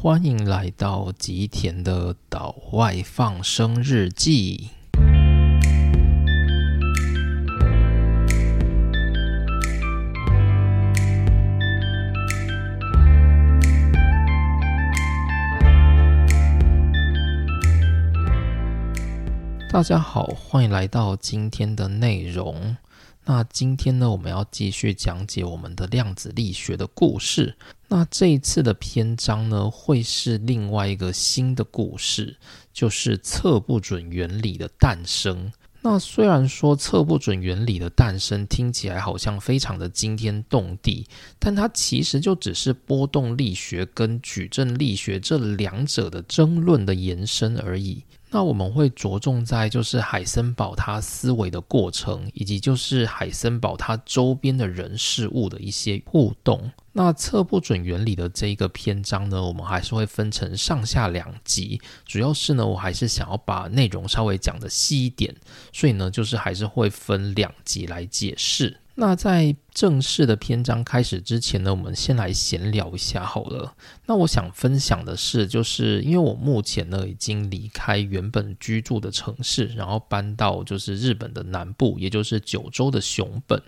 欢迎来到吉田的岛外放生日记。大家好，欢迎来到今天的内容。那今天呢，我们要继续讲解我们的量子力学的故事。那这一次的篇章呢，会是另外一个新的故事，就是测不准原理的诞生。那虽然说测不准原理的诞生听起来好像非常的惊天动地，但它其实就只是波动力学跟矩阵力学这两者的争论的延伸而已。那我们会着重在就是海森堡他思维的过程，以及就是海森堡他周边的人事物的一些互动。那测不准原理的这一个篇章呢，我们还是会分成上下两集，主要是呢，我还是想要把内容稍微讲的细一点，所以呢，就是还是会分两集来解释。那在正式的篇章开始之前呢，我们先来闲聊一下好了。那我想分享的是，就是因为我目前呢已经离开原本居住的城市，然后搬到就是日本的南部，也就是九州的熊本。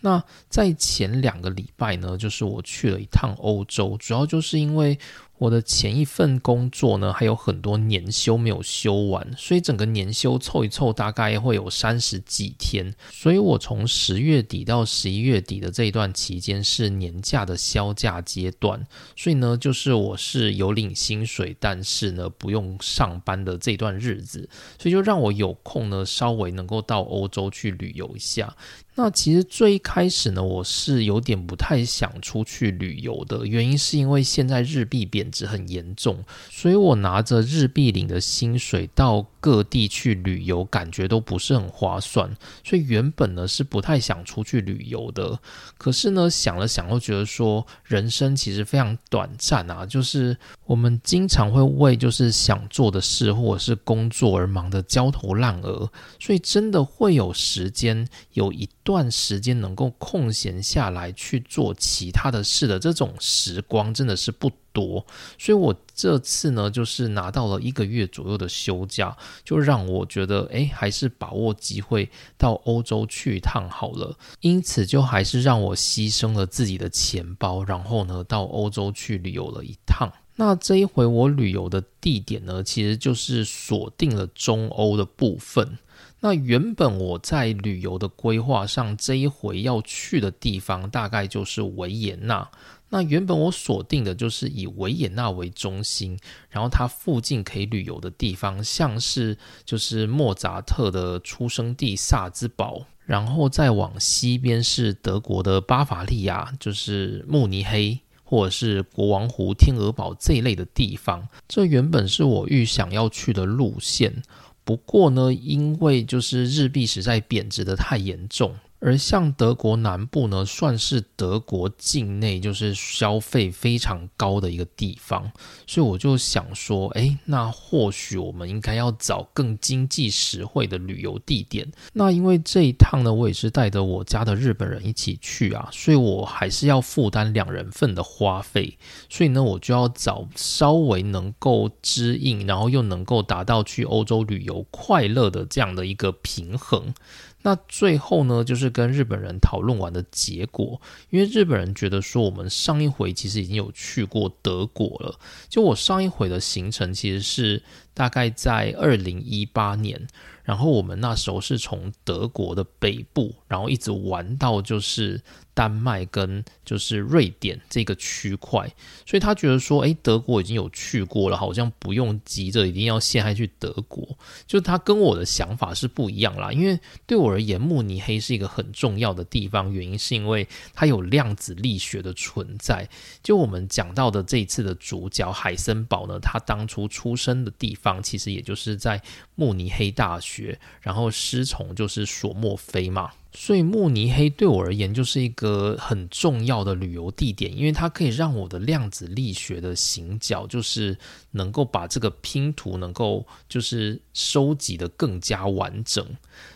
那在前两个礼拜呢，就是我去了一趟欧洲，主要就是因为。我的前一份工作呢，还有很多年休没有休完，所以整个年休凑一凑，大概会有三十几天。所以我从十月底到十一月底的这一段期间是年假的销假阶段，所以呢，就是我是有领薪水，但是呢不用上班的这段日子，所以就让我有空呢，稍微能够到欧洲去旅游一下。那其实最开始呢，我是有点不太想出去旅游的，原因是因为现在日币贬值很严重，所以我拿着日币领的薪水到各地去旅游，感觉都不是很划算，所以原本呢是不太想出去旅游的。可是呢想了想，又觉得说人生其实非常短暂啊，就是我们经常会为就是想做的事或者是工作而忙得焦头烂额，所以真的会有时间有一。段时间能够空闲下来去做其他的事的这种时光真的是不多，所以我这次呢就是拿到了一个月左右的休假，就让我觉得哎，还是把握机会到欧洲去一趟好了。因此就还是让我牺牲了自己的钱包，然后呢到欧洲去旅游了一趟。那这一回我旅游的地点呢，其实就是锁定了中欧的部分。那原本我在旅游的规划上，这一回要去的地方大概就是维也纳。那原本我锁定的就是以维也纳为中心，然后它附近可以旅游的地方，像是就是莫扎特的出生地萨兹堡，然后再往西边是德国的巴伐利亚，就是慕尼黑，或者是国王湖、天鹅堡这一类的地方。这原本是我预想要去的路线。不过呢，因为就是日币实在贬值的太严重。而像德国南部呢，算是德国境内就是消费非常高的一个地方，所以我就想说，哎，那或许我们应该要找更经济实惠的旅游地点。那因为这一趟呢，我也是带着我家的日本人一起去啊，所以我还是要负担两人份的花费，所以呢，我就要找稍微能够支应，然后又能够达到去欧洲旅游快乐的这样的一个平衡。那最后呢，就是跟日本人讨论完的结果，因为日本人觉得说，我们上一回其实已经有去过德国了。就我上一回的行程，其实是大概在二零一八年。然后我们那时候是从德国的北部，然后一直玩到就是丹麦跟就是瑞典这个区块，所以他觉得说，哎，德国已经有去过了，好像不用急着一定要陷害去德国。就他跟我的想法是不一样啦，因为对我而言，慕尼黑是一个很重要的地方，原因是因为它有量子力学的存在。就我们讲到的这一次的主角海森堡呢，他当初出生的地方其实也就是在慕尼黑大学。然后师从就是索莫菲嘛，所以慕尼黑对我而言就是一个很重要的旅游地点，因为它可以让我的量子力学的行脚就是能够把这个拼图能够就是收集的更加完整。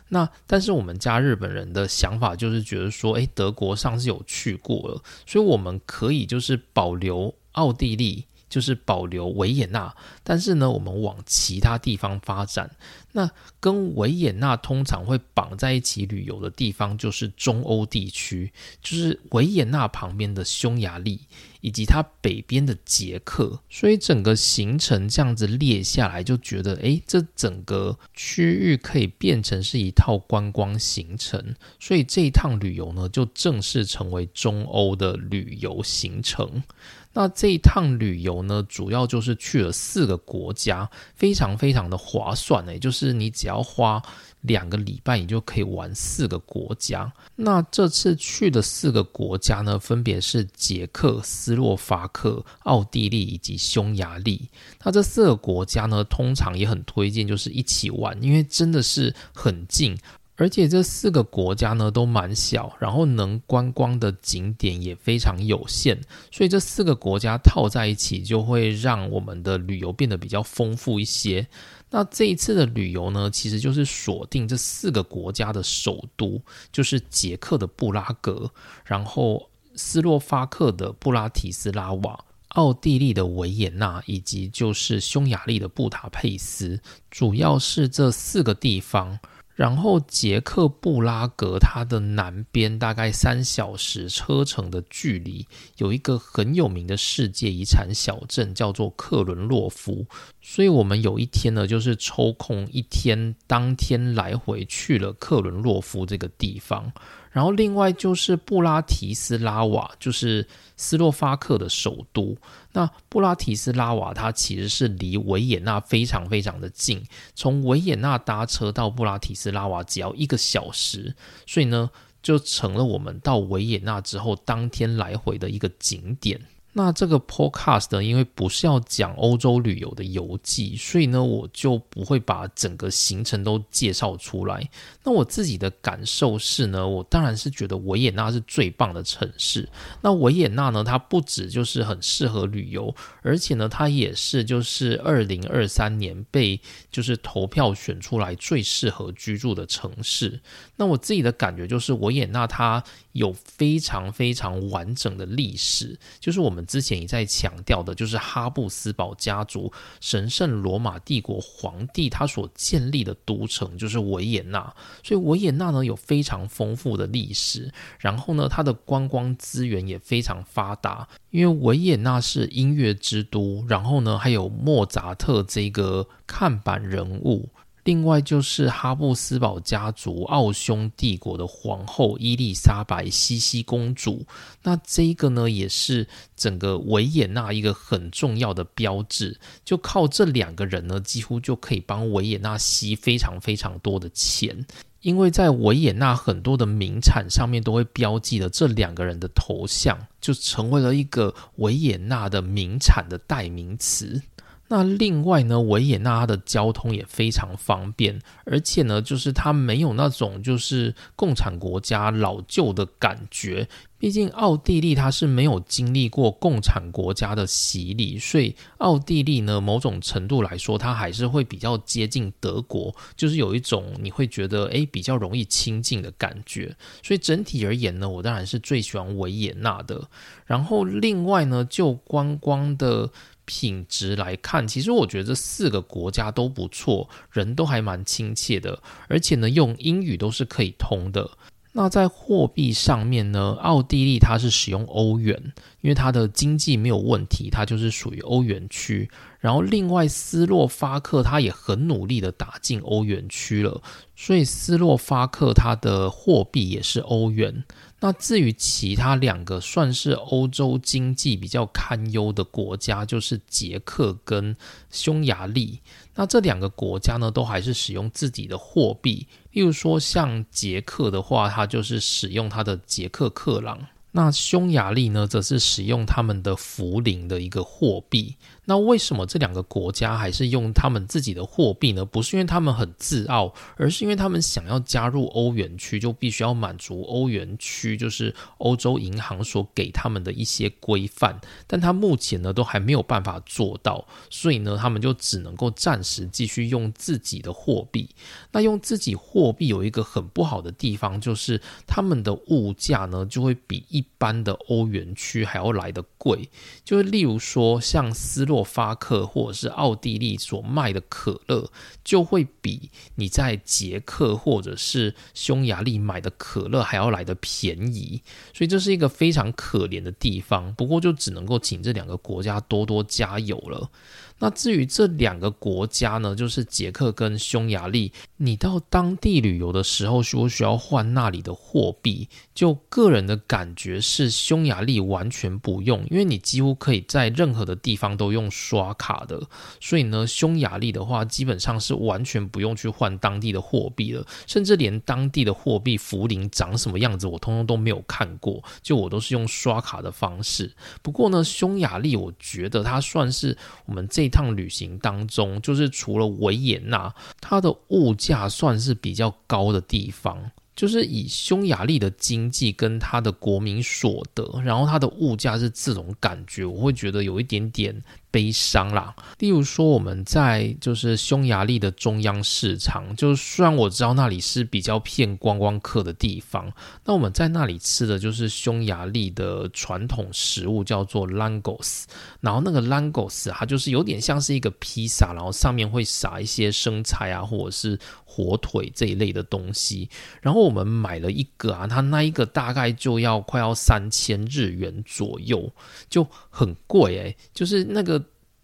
那但是我们家日本人的想法就是觉得说，诶，德国上次有去过了，所以我们可以就是保留奥地利。就是保留维也纳，但是呢，我们往其他地方发展。那跟维也纳通常会绑在一起旅游的地方，就是中欧地区，就是维也纳旁边的匈牙利，以及它北边的捷克。所以整个行程这样子列下来，就觉得，诶，这整个区域可以变成是一套观光行程。所以这一趟旅游呢，就正式成为中欧的旅游行程。那这一趟旅游呢，主要就是去了四个国家，非常非常的划算诶，就是你只要花两个礼拜，你就可以玩四个国家。那这次去的四个国家呢，分别是捷克斯洛伐克、奥地利以及匈牙利。那这四个国家呢，通常也很推荐，就是一起玩，因为真的是很近。而且这四个国家呢都蛮小，然后能观光的景点也非常有限，所以这四个国家套在一起，就会让我们的旅游变得比较丰富一些。那这一次的旅游呢，其实就是锁定这四个国家的首都，就是捷克的布拉格，然后斯洛伐克的布拉提斯拉瓦，奥地利的维也纳，以及就是匈牙利的布达佩斯，主要是这四个地方。然后，捷克布拉格它的南边大概三小时车程的距离，有一个很有名的世界遗产小镇，叫做克伦洛夫。所以我们有一天呢，就是抽空一天，当天来回去了克伦洛夫这个地方。然后另外就是布拉提斯拉瓦，就是斯洛伐克的首都。那布拉提斯拉瓦它其实是离维也纳非常非常的近，从维也纳搭车到布拉提斯拉瓦只要一个小时，所以呢就成了我们到维也纳之后当天来回的一个景点。那这个 podcast 呢，因为不是要讲欧洲旅游的游记，所以呢，我就不会把整个行程都介绍出来。那我自己的感受是呢，我当然是觉得维也纳是最棒的城市。那维也纳呢，它不止就是很适合旅游，而且呢，它也是就是二零二三年被就是投票选出来最适合居住的城市。那我自己的感觉就是维也纳它有非常非常完整的历史，就是我们。之前一再强调的，就是哈布斯堡家族神圣罗马帝国皇帝他所建立的都城，就是维也纳。所以维也纳呢有非常丰富的历史，然后呢它的观光资源也非常发达，因为维也纳是音乐之都，然后呢还有莫扎特这个看板人物。另外就是哈布斯堡家族奥匈帝国的皇后伊丽莎白西西公主，那这个呢也是整个维也纳一个很重要的标志，就靠这两个人呢，几乎就可以帮维也纳吸非常非常多的钱，因为在维也纳很多的名产上面都会标记了这两个人的头像，就成为了一个维也纳的名产的代名词。那另外呢，维也纳它的交通也非常方便，而且呢，就是它没有那种就是共产国家老旧的感觉。毕竟奥地利它是没有经历过共产国家的洗礼，所以奥地利呢，某种程度来说，它还是会比较接近德国，就是有一种你会觉得诶比较容易亲近的感觉。所以整体而言呢，我当然是最喜欢维也纳的。然后另外呢，就观光的。品质来看，其实我觉得这四个国家都不错，人都还蛮亲切的，而且呢，用英语都是可以通的。那在货币上面呢，奥地利它是使用欧元，因为它的经济没有问题，它就是属于欧元区。然后另外斯洛伐克它也很努力的打进欧元区了，所以斯洛伐克它的货币也是欧元。那至于其他两个算是欧洲经济比较堪忧的国家，就是捷克跟匈牙利。那这两个国家呢，都还是使用自己的货币。例如说，像捷克的话，它就是使用它的捷克克朗；那匈牙利呢，则是使用他们的福林的一个货币。那为什么这两个国家还是用他们自己的货币呢？不是因为他们很自傲，而是因为他们想要加入欧元区，就必须要满足欧元区就是欧洲银行所给他们的一些规范。但他目前呢都还没有办法做到，所以呢他们就只能够暂时继续用自己的货币。那用自己货币有一个很不好的地方，就是他们的物价呢就会比一般的欧元区还要来的贵。就是例如说，像斯洛发克或者是奥地利所卖的可乐，就会比你在捷克或者是匈牙利买的可乐还要来的便宜。所以这是一个非常可怜的地方。不过就只能够请这两个国家多多加油了。那至于这两个国家呢，就是捷克跟匈牙利，你到当地旅游的时候，需不需要换那里的货币？就个人的感觉是，匈牙利完全不用，因为你几乎可以在任何的地方都用刷卡的。所以呢，匈牙利的话，基本上是完全不用去换当地的货币了，甚至连当地的货币福林长什么样子，我通通都没有看过，就我都是用刷卡的方式。不过呢，匈牙利我觉得它算是我们这。趟旅行当中，就是除了维也纳，它的物价算是比较高的地方。就是以匈牙利的经济跟它的国民所得，然后它的物价是这种感觉，我会觉得有一点点悲伤啦。例如说，我们在就是匈牙利的中央市场，就是虽然我知道那里是比较骗观光客的地方，那我们在那里吃的就是匈牙利的传统食物，叫做 langos。然后那个 langos 它就是有点像是一个披萨，然后上面会撒一些生菜啊，或者是。火腿这一类的东西，然后我们买了一个啊，它那一个大概就要快要三千日元左右，就很贵诶。就是那个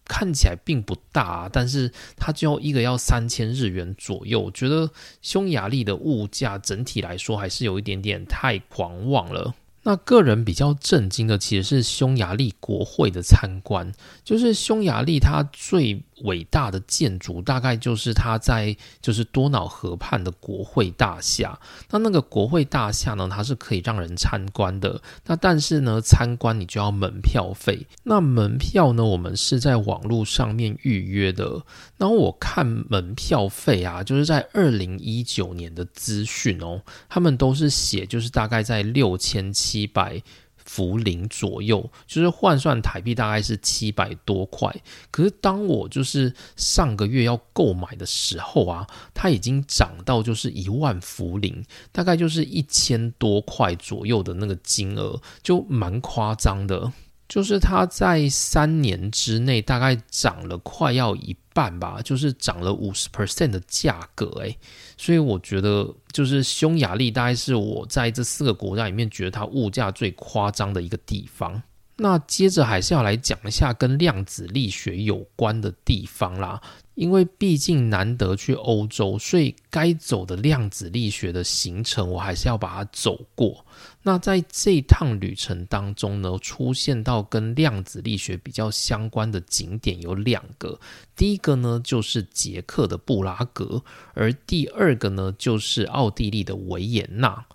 看起来并不大，但是它最后一个要三千日元左右。我觉得匈牙利的物价整体来说还是有一点点太狂妄了。那个人比较震惊的其实是匈牙利国会的参观，就是匈牙利它最。伟大的建筑大概就是它在就是多瑙河畔的国会大厦。那那个国会大厦呢，它是可以让人参观的。那但是呢，参观你就要门票费。那门票呢，我们是在网络上面预约的。那我看门票费啊，就是在二零一九年的资讯哦，他们都是写就是大概在六千七百。福林左右，就是换算台币大概是七百多块。可是当我就是上个月要购买的时候啊，它已经涨到就是一万福林，大概就是一千多块左右的那个金额，就蛮夸张的。就是它在三年之内大概涨了快要一半吧，就是涨了五十 percent 的价格，诶，所以我觉得就是匈牙利大概是我在这四个国家里面觉得它物价最夸张的一个地方。那接着还是要来讲一下跟量子力学有关的地方啦。因为毕竟难得去欧洲，所以该走的量子力学的行程，我还是要把它走过。那在这趟旅程当中呢，出现到跟量子力学比较相关的景点有两个，第一个呢就是捷克的布拉格，而第二个呢就是奥地利的维也纳。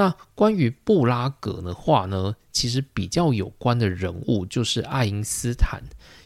那关于布拉格的话呢，其实比较有关的人物就是爱因斯坦。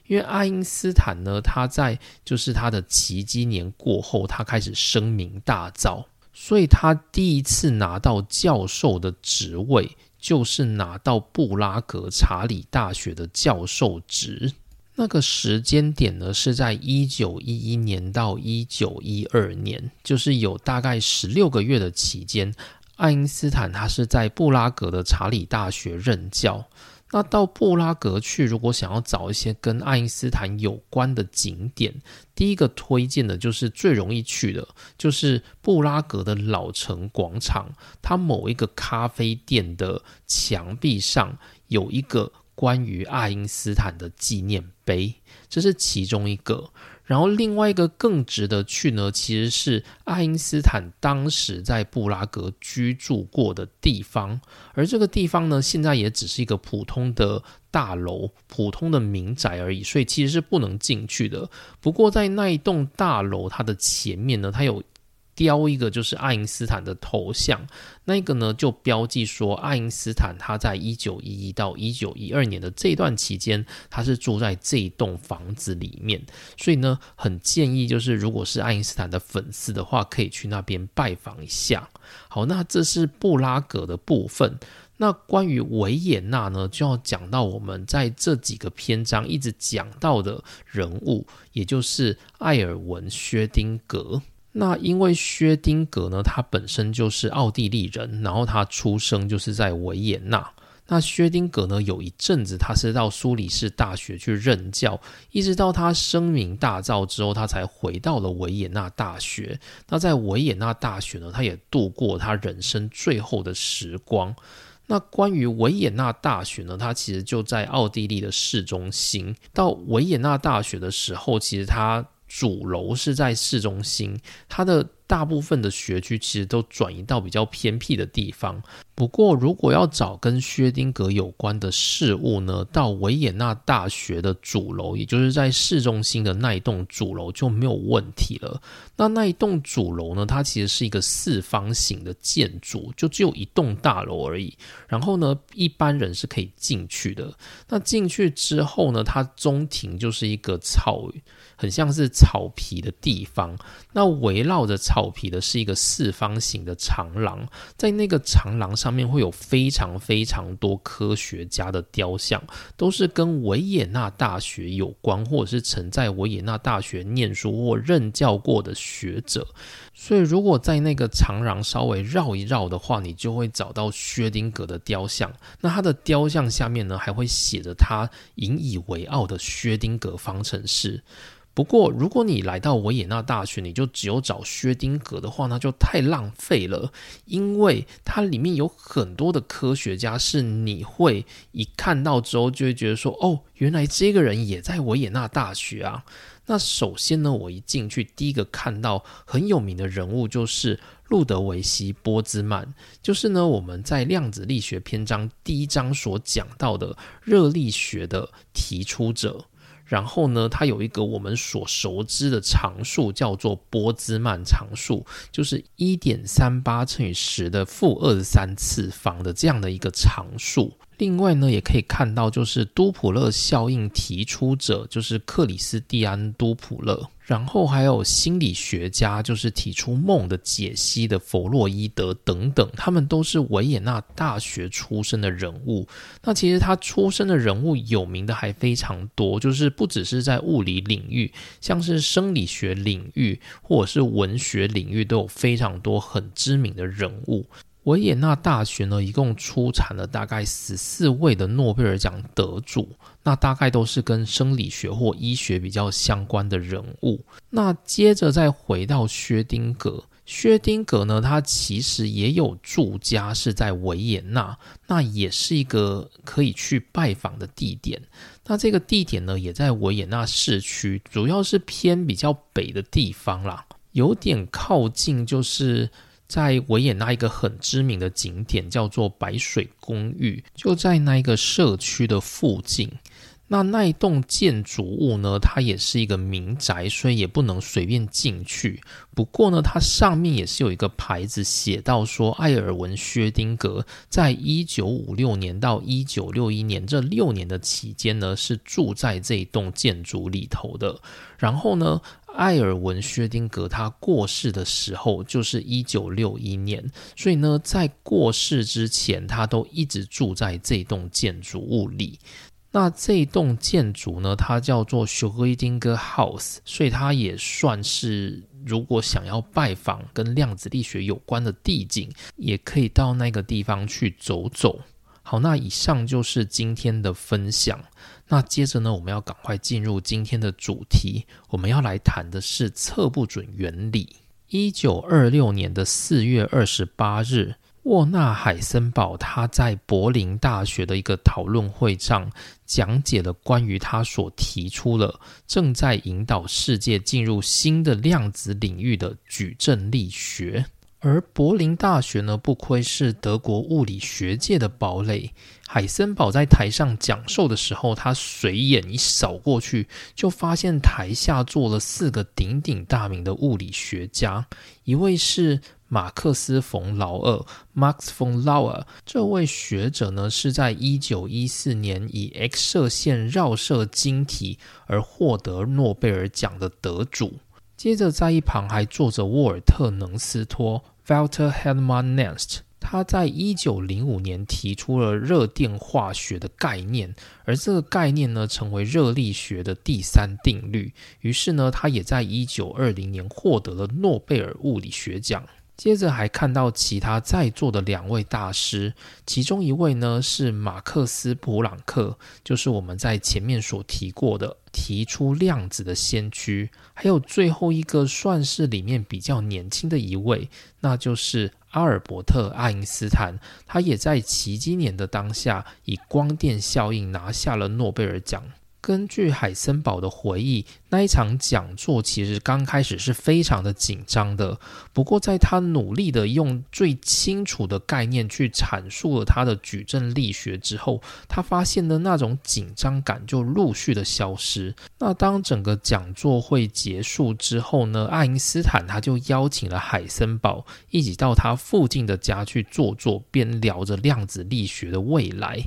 因为爱因斯坦呢，他在就是他的奇迹年过后，他开始声名大噪，所以他第一次拿到教授的职位，就是拿到布拉格查理大学的教授职。那个时间点呢，是在一九一一年到一九一二年，就是有大概十六个月的期间，爱因斯坦他是在布拉格的查理大学任教。那到布拉格去，如果想要找一些跟爱因斯坦有关的景点，第一个推荐的就是最容易去的，就是布拉格的老城广场。它某一个咖啡店的墙壁上有一个关于爱因斯坦的纪念碑，这是其中一个。然后另外一个更值得去呢，其实是爱因斯坦当时在布拉格居住过的地方，而这个地方呢，现在也只是一个普通的大楼、普通的民宅而已，所以其实是不能进去的。不过在那一栋大楼它的前面呢，它有。雕一个就是爱因斯坦的头像，那个呢就标记说爱因斯坦他在一九一一到一九一二年的这段期间，他是住在这一栋房子里面，所以呢很建议就是如果是爱因斯坦的粉丝的话，可以去那边拜访一下。好，那这是布拉格的部分。那关于维也纳呢，就要讲到我们在这几个篇章一直讲到的人物，也就是艾尔文·薛丁格。那因为薛丁格呢，他本身就是奥地利人，然后他出生就是在维也纳。那薛丁格呢，有一阵子他是到苏黎世大学去任教，一直到他声名大噪之后，他才回到了维也纳大学。那在维也纳大学呢，他也度过他人生最后的时光。那关于维也纳大学呢，它其实就在奥地利的市中心。到维也纳大学的时候，其实它主楼是在市中心，它的。大部分的学区其实都转移到比较偏僻的地方。不过，如果要找跟薛丁格有关的事物呢，到维也纳大学的主楼，也就是在市中心的那一栋主楼就没有问题了。那那一栋主楼呢，它其实是一个四方形的建筑，就只有一栋大楼而已。然后呢，一般人是可以进去的。那进去之后呢，它中庭就是一个草，很像是草皮的地方。那围绕着草皮的是一个四方形的长廊，在那个长廊上面会有非常非常多科学家的雕像，都是跟维也纳大学有关，或者是曾在维也纳大学念书或任教过的学者。所以，如果在那个长廊稍微绕一绕的话，你就会找到薛丁格的雕像。那他的雕像下面呢，还会写着他引以为傲的薛丁格方程式。不过，如果你来到维也纳大学，你就只有找薛丁格的话，那就太浪费了，因为它里面有很多的科学家，是你会一看到之后就会觉得说，哦，原来这个人也在维也纳大学啊。那首先呢，我一进去，第一个看到很有名的人物就是路德维希·波兹曼，就是呢我们在量子力学篇章第一章所讲到的热力学的提出者。然后呢，它有一个我们所熟知的常数，叫做波兹曼常数，就是一点三八乘以十的负二十三次方的这样的一个常数。另外呢，也可以看到，就是多普勒效应提出者，就是克里斯蒂安·多普勒。然后还有心理学家，就是提出梦的解析的弗洛伊德等等，他们都是维也纳大学出身的人物。那其实他出身的人物有名的还非常多，就是不只是在物理领域，像是生理学领域或者是文学领域，都有非常多很知名的人物。维也纳大学呢，一共出产了大概十四位的诺贝尔奖得主，那大概都是跟生理学或医学比较相关的人物。那接着再回到薛丁格，薛丁格呢，他其实也有住家是在维也纳，那也是一个可以去拜访的地点。那这个地点呢，也在维也纳市区，主要是偏比较北的地方啦，有点靠近就是。在维也纳一个很知名的景点叫做白水公寓，就在那一个社区的附近。那那一栋建筑物呢，它也是一个民宅，所以也不能随便进去。不过呢，它上面也是有一个牌子，写到说艾尔文·薛丁格在一九五六年到一九六一年这六年的期间呢，是住在这一栋建筑里头的。然后呢？艾尔文·薛丁格他过世的时候就是一九六一年，所以呢，在过世之前，他都一直住在这栋建筑物里。那这栋建筑呢，它叫做薛丁格 House，所以它也算是如果想要拜访跟量子力学有关的地景，也可以到那个地方去走走。好，那以上就是今天的分享。那接着呢，我们要赶快进入今天的主题。我们要来谈的是测不准原理。一九二六年的四月二十八日，沃纳海森堡他在柏林大学的一个讨论会上讲解了关于他所提出了正在引导世界进入新的量子领域的矩阵力学。而柏林大学呢，不愧是德国物理学界的堡垒。海森堡在台上讲授的时候，他随眼一扫过去，就发现台下坐了四个鼎鼎大名的物理学家。一位是马克思·冯·劳尔 （Max von Laue），这位学者呢，是在一九一四年以 X 射线绕射晶体而获得诺贝尔奖的得主。接着，在一旁还坐着沃尔特·能斯托。Walter Helmut Nernst，他在一九零五年提出了热电化学的概念，而这个概念呢，成为热力学的第三定律。于是呢，他也在一九二零年获得了诺贝尔物理学奖。接着还看到其他在座的两位大师，其中一位呢是马克思·普朗克，就是我们在前面所提过的提出量子的先驱；还有最后一个算是里面比较年轻的一位，那就是阿尔伯特·爱因斯坦。他也在奇迹年的当下，以光电效应拿下了诺贝尔奖。根据海森堡的回忆，那一场讲座其实刚开始是非常的紧张的。不过，在他努力的用最清楚的概念去阐述了他的矩阵力学之后，他发现的那种紧张感就陆续的消失。那当整个讲座会结束之后呢，爱因斯坦他就邀请了海森堡一起到他附近的家去坐坐，边聊着量子力学的未来。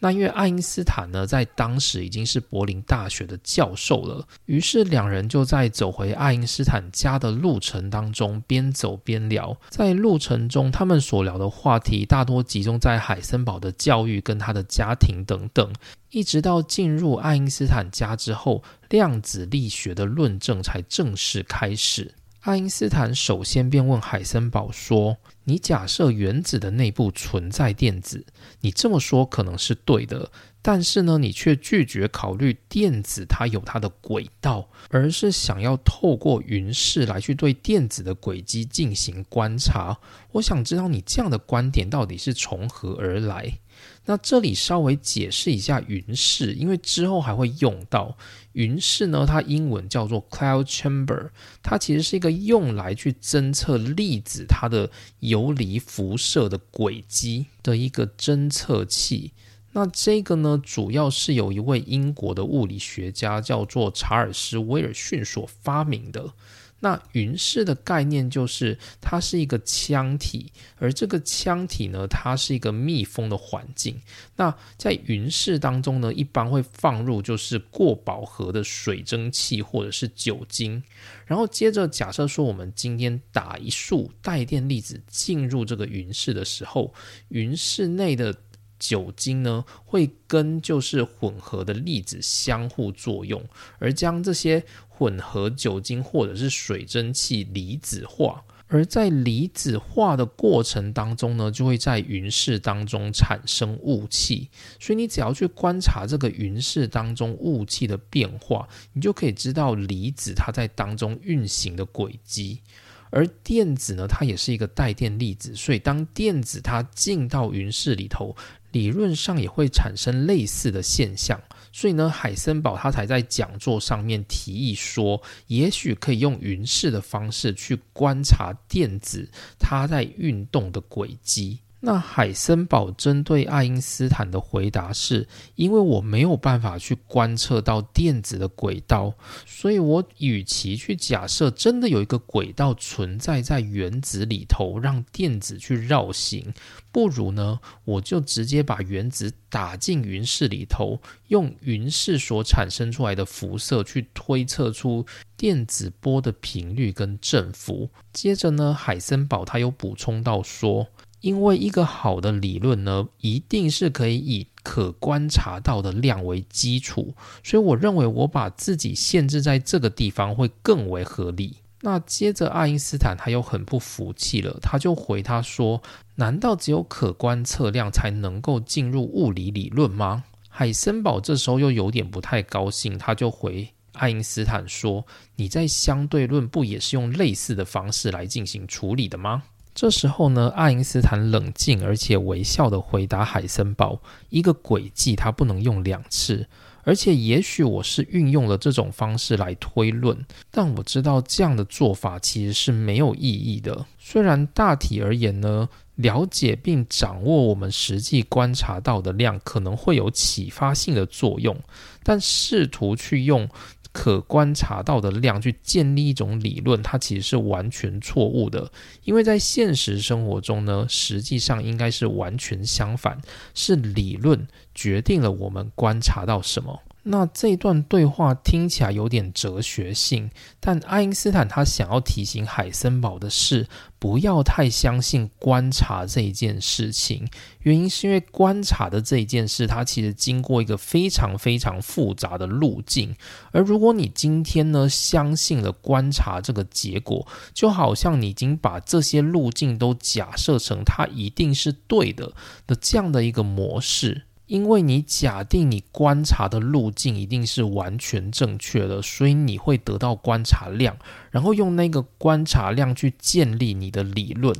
那因为爱因斯坦呢，在当时已经是柏林大学的教授了，于是这两人就在走回爱因斯坦家的路程当中，边走边聊。在路程中，他们所聊的话题大多集中在海森堡的教育跟他的家庭等等，一直到进入爱因斯坦家之后，量子力学的论证才正式开始。爱因斯坦首先便问海森堡说：“你假设原子的内部存在电子，你这么说可能是对的，但是呢，你却拒绝考虑电子它有它的轨道，而是想要透过云式来去对电子的轨迹进行观察。我想知道你这样的观点到底是从何而来。”那这里稍微解释一下云室，因为之后还会用到云室呢。它英文叫做 cloud chamber，它其实是一个用来去侦测粒子它的游离辐射的轨迹的一个侦测器。那这个呢，主要是有一位英国的物理学家叫做查尔斯·威尔逊所发明的。那云室的概念就是它是一个腔体，而这个腔体呢，它是一个密封的环境。那在云室当中呢，一般会放入就是过饱和的水蒸气或者是酒精，然后接着假设说我们今天打一束带电粒子进入这个云室的时候，云室内的酒精呢会跟就是混合的粒子相互作用，而将这些。混合酒精或者是水蒸气离子化，而在离子化的过程当中呢，就会在云室当中产生雾气。所以你只要去观察这个云室当中雾气的变化，你就可以知道离子它在当中运行的轨迹。而电子呢，它也是一个带电粒子，所以当电子它进到云室里头，理论上也会产生类似的现象。所以呢，海森堡他才在讲座上面提议说，也许可以用云式的方式去观察电子它在运动的轨迹。那海森堡针对爱因斯坦的回答是：因为我没有办法去观测到电子的轨道，所以我与其去假设真的有一个轨道存在在原子里头，让电子去绕行。不如呢，我就直接把原子打进云室里头，用云室所产生出来的辐射去推测出电子波的频率跟振幅。接着呢，海森堡他又补充到说，因为一个好的理论呢，一定是可以以可观察到的量为基础，所以我认为我把自己限制在这个地方会更为合理。那接着，爱因斯坦他又很不服气了，他就回他说：“难道只有可观测量才能够进入物理理论吗？”海森堡这时候又有点不太高兴，他就回爱因斯坦说：“你在相对论不也是用类似的方式来进行处理的吗？”这时候呢，爱因斯坦冷静而且微笑的回答海森堡：“一个轨迹它不能用两次。”而且，也许我是运用了这种方式来推论，但我知道这样的做法其实是没有意义的。虽然大体而言呢，了解并掌握我们实际观察到的量可能会有启发性的作用，但试图去用。可观察到的量去建立一种理论，它其实是完全错误的。因为在现实生活中呢，实际上应该是完全相反，是理论决定了我们观察到什么。那这段对话听起来有点哲学性，但爱因斯坦他想要提醒海森堡的是，不要太相信观察这一件事情。原因是因为观察的这一件事，它其实经过一个非常非常复杂的路径。而如果你今天呢相信了观察这个结果，就好像你已经把这些路径都假设成它一定是对的的这样的一个模式。因为你假定你观察的路径一定是完全正确的，所以你会得到观察量，然后用那个观察量去建立你的理论。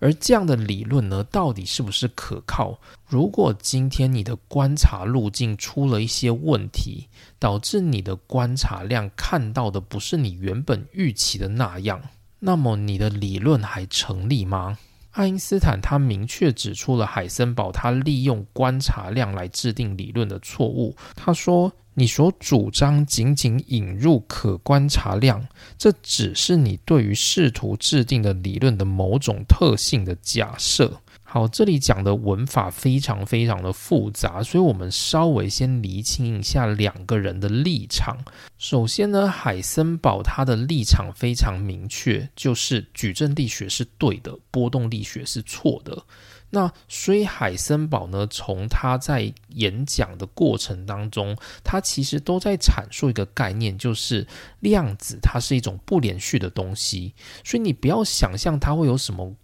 而这样的理论呢，到底是不是可靠？如果今天你的观察路径出了一些问题，导致你的观察量看到的不是你原本预期的那样，那么你的理论还成立吗？爱因斯坦他明确指出了海森堡他利用观察量来制定理论的错误。他说：“你所主张仅仅引入可观察量，这只是你对于试图制定的理论的某种特性的假设。”好，这里讲的文法非常非常的复杂，所以我们稍微先厘清一下两个人的立场。首先呢，海森堡他的立场非常明确，就是矩阵力学是对的，波动力学是错的。那所以海森堡呢，从他在演讲的过程当中，他其实都在阐述一个概念，就是量子它是一种不连续的东西，所以你不要想象它会有什么。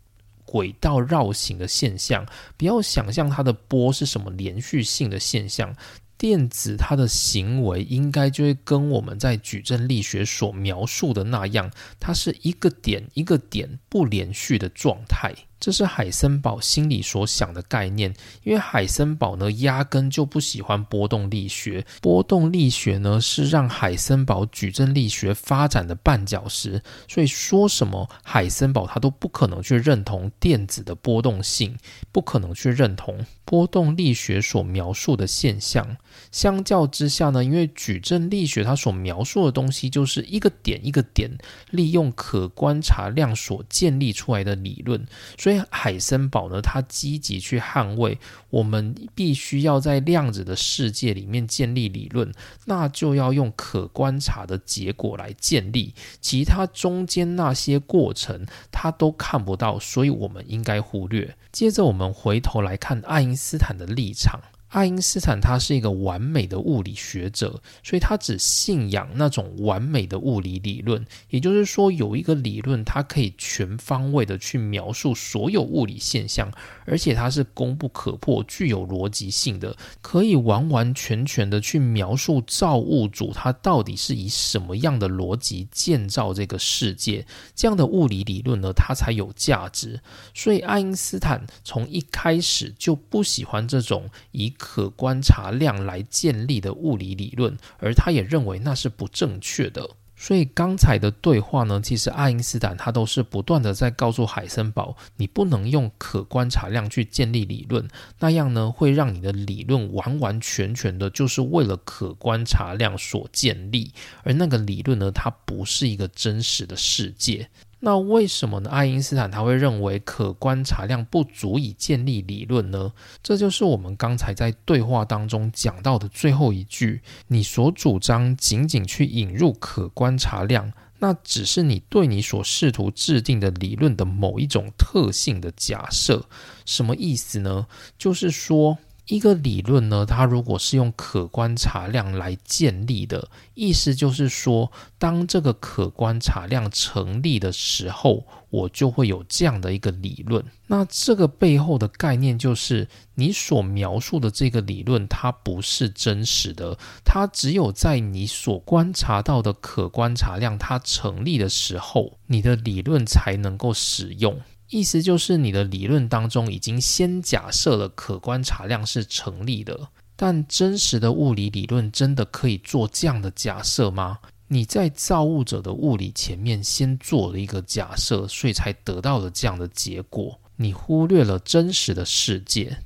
轨道绕行的现象，不要想象它的波是什么连续性的现象。电子它的行为应该就会跟我们在矩阵力学所描述的那样，它是一个点一个点不连续的状态。这是海森堡心里所想的概念，因为海森堡呢压根就不喜欢波动力学，波动力学呢是让海森堡矩阵力学发展的绊脚石，所以说什么海森堡他都不可能去认同电子的波动性，不可能去认同波动力学所描述的现象。相较之下呢，因为矩阵力学它所描述的东西就是一个点一个点利用可观察量所建立出来的理论，所以海森堡呢，他积极去捍卫我们必须要在量子的世界里面建立理论，那就要用可观察的结果来建立，其他中间那些过程他都看不到，所以我们应该忽略。接着我们回头来看爱因斯坦的立场。爱因斯坦他是一个完美的物理学者，所以他只信仰那种完美的物理理论。也就是说，有一个理论，它可以全方位的去描述所有物理现象，而且它是功不可破、具有逻辑性的，可以完完全全的去描述造物主他到底是以什么样的逻辑建造这个世界。这样的物理理论呢，它才有价值。所以，爱因斯坦从一开始就不喜欢这种以可观察量来建立的物理理论，而他也认为那是不正确的。所以刚才的对话呢，其实爱因斯坦他都是不断的在告诉海森堡，你不能用可观察量去建立理论，那样呢会让你的理论完完全全的就是为了可观察量所建立，而那个理论呢，它不是一个真实的世界。那为什么呢？爱因斯坦他会认为可观察量不足以建立理论呢？这就是我们刚才在对话当中讲到的最后一句：你所主张仅仅去引入可观察量，那只是你对你所试图制定的理论的某一种特性的假设。什么意思呢？就是说。一个理论呢，它如果是用可观察量来建立的，意思就是说，当这个可观察量成立的时候，我就会有这样的一个理论。那这个背后的概念就是，你所描述的这个理论，它不是真实的，它只有在你所观察到的可观察量它成立的时候，你的理论才能够使用。意思就是，你的理论当中已经先假设了可观察量是成立的，但真实的物理理论真的可以做这样的假设吗？你在造物者的物理前面先做了一个假设，所以才得到了这样的结果。你忽略了真实的世界，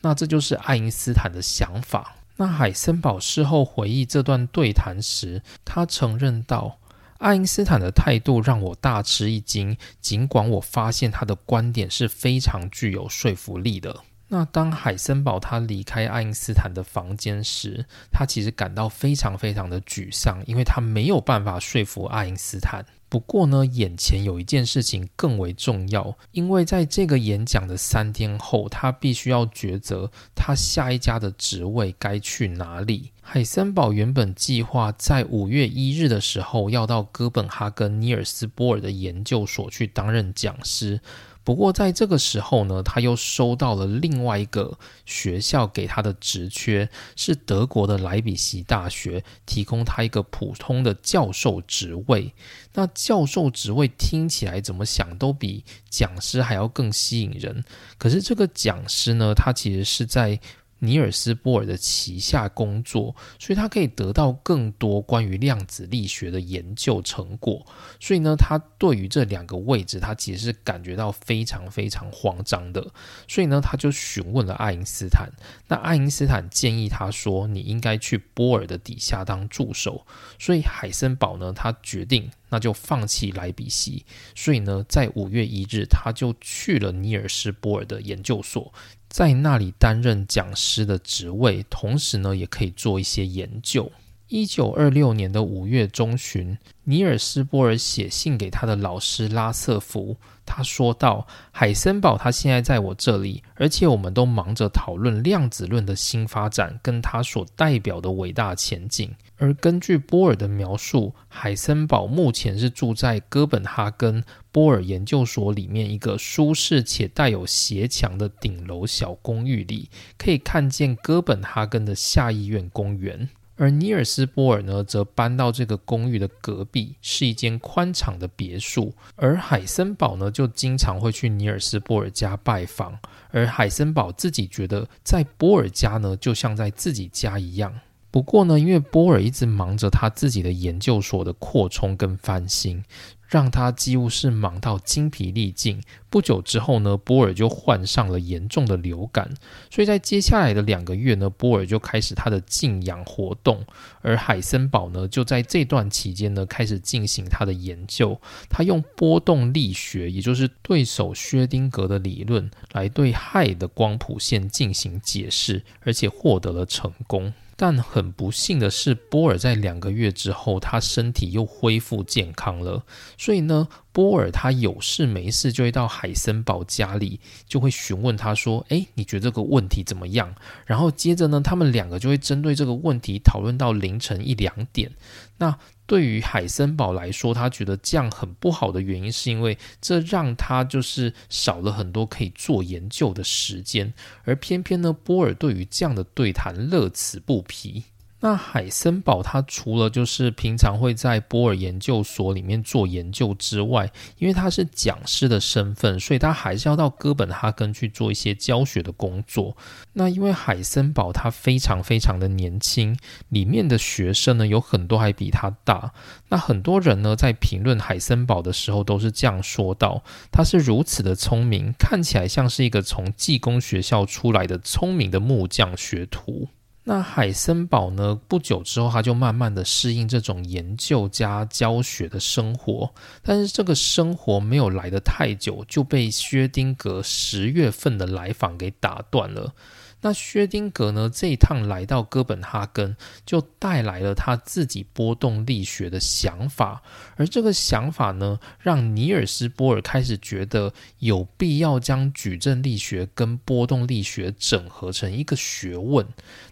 那这就是爱因斯坦的想法。那海森堡事后回忆这段对谈时，他承认道。爱因斯坦的态度让我大吃一惊，尽管我发现他的观点是非常具有说服力的。那当海森堡他离开爱因斯坦的房间时，他其实感到非常非常的沮丧，因为他没有办法说服爱因斯坦。不过呢，眼前有一件事情更为重要，因为在这个演讲的三天后，他必须要抉择他下一家的职位该去哪里。海森堡原本计划在五月一日的时候要到哥本哈根尼尔斯波尔的研究所去担任讲师。不过，在这个时候呢，他又收到了另外一个学校给他的职缺，是德国的莱比锡大学提供他一个普通的教授职位。那教授职位听起来怎么想都比讲师还要更吸引人。可是这个讲师呢，他其实是在。尼尔斯波尔的旗下工作，所以他可以得到更多关于量子力学的研究成果。所以呢，他对于这两个位置，他其实是感觉到非常非常慌张的。所以呢，他就询问了爱因斯坦。那爱因斯坦建议他说：“你应该去波尔的底下当助手。”所以海森堡呢，他决定那就放弃莱比锡。所以呢，在五月一日，他就去了尼尔斯波尔的研究所。在那里担任讲师的职位，同时呢，也可以做一些研究。一九二六年的五月中旬，尼尔斯波尔写信给他的老师拉瑟福，他说道：“海森堡他现在在我这里，而且我们都忙着讨论量子论的新发展，跟他所代表的伟大前景。”而根据波尔的描述，海森堡目前是住在哥本哈根波尔研究所里面一个舒适且带有斜墙的顶楼小公寓里，可以看见哥本哈根的下议院公园。而尼尔斯波尔呢，则搬到这个公寓的隔壁，是一间宽敞的别墅。而海森堡呢，就经常会去尼尔斯波尔家拜访。而海森堡自己觉得，在波尔家呢，就像在自己家一样。不过呢，因为波尔一直忙着他自己的研究所的扩充跟翻新，让他几乎是忙到精疲力尽。不久之后呢，波尔就患上了严重的流感，所以在接下来的两个月呢，波尔就开始他的静养活动，而海森堡呢，就在这段期间呢，开始进行他的研究。他用波动力学，也就是对手薛丁格的理论，来对氦的光谱线进行解释，而且获得了成功。但很不幸的是，波尔在两个月之后，他身体又恢复健康了。所以呢，波尔他有事没事就会到海森堡家里，就会询问他说：“诶，你觉得这个问题怎么样？”然后接着呢，他们两个就会针对这个问题讨论到凌晨一两点。那对于海森堡来说，他觉得这样很不好的原因，是因为这让他就是少了很多可以做研究的时间，而偏偏呢，波尔对于这样的对谈乐此不疲。那海森堡他除了就是平常会在波尔研究所里面做研究之外，因为他是讲师的身份，所以他还是要到哥本哈根去做一些教学的工作。那因为海森堡他非常非常的年轻，里面的学生呢有很多还比他大。那很多人呢在评论海森堡的时候都是这样说道：他是如此的聪明，看起来像是一个从技工学校出来的聪明的木匠学徒。那海森堡呢？不久之后，他就慢慢的适应这种研究加教学的生活。但是这个生活没有来得太久，就被薛丁格十月份的来访给打断了。那薛丁格呢？这一趟来到哥本哈根，就带来了他自己波动力学的想法。而这个想法呢，让尼尔斯波尔开始觉得有必要将矩阵力学跟波动力学整合成一个学问。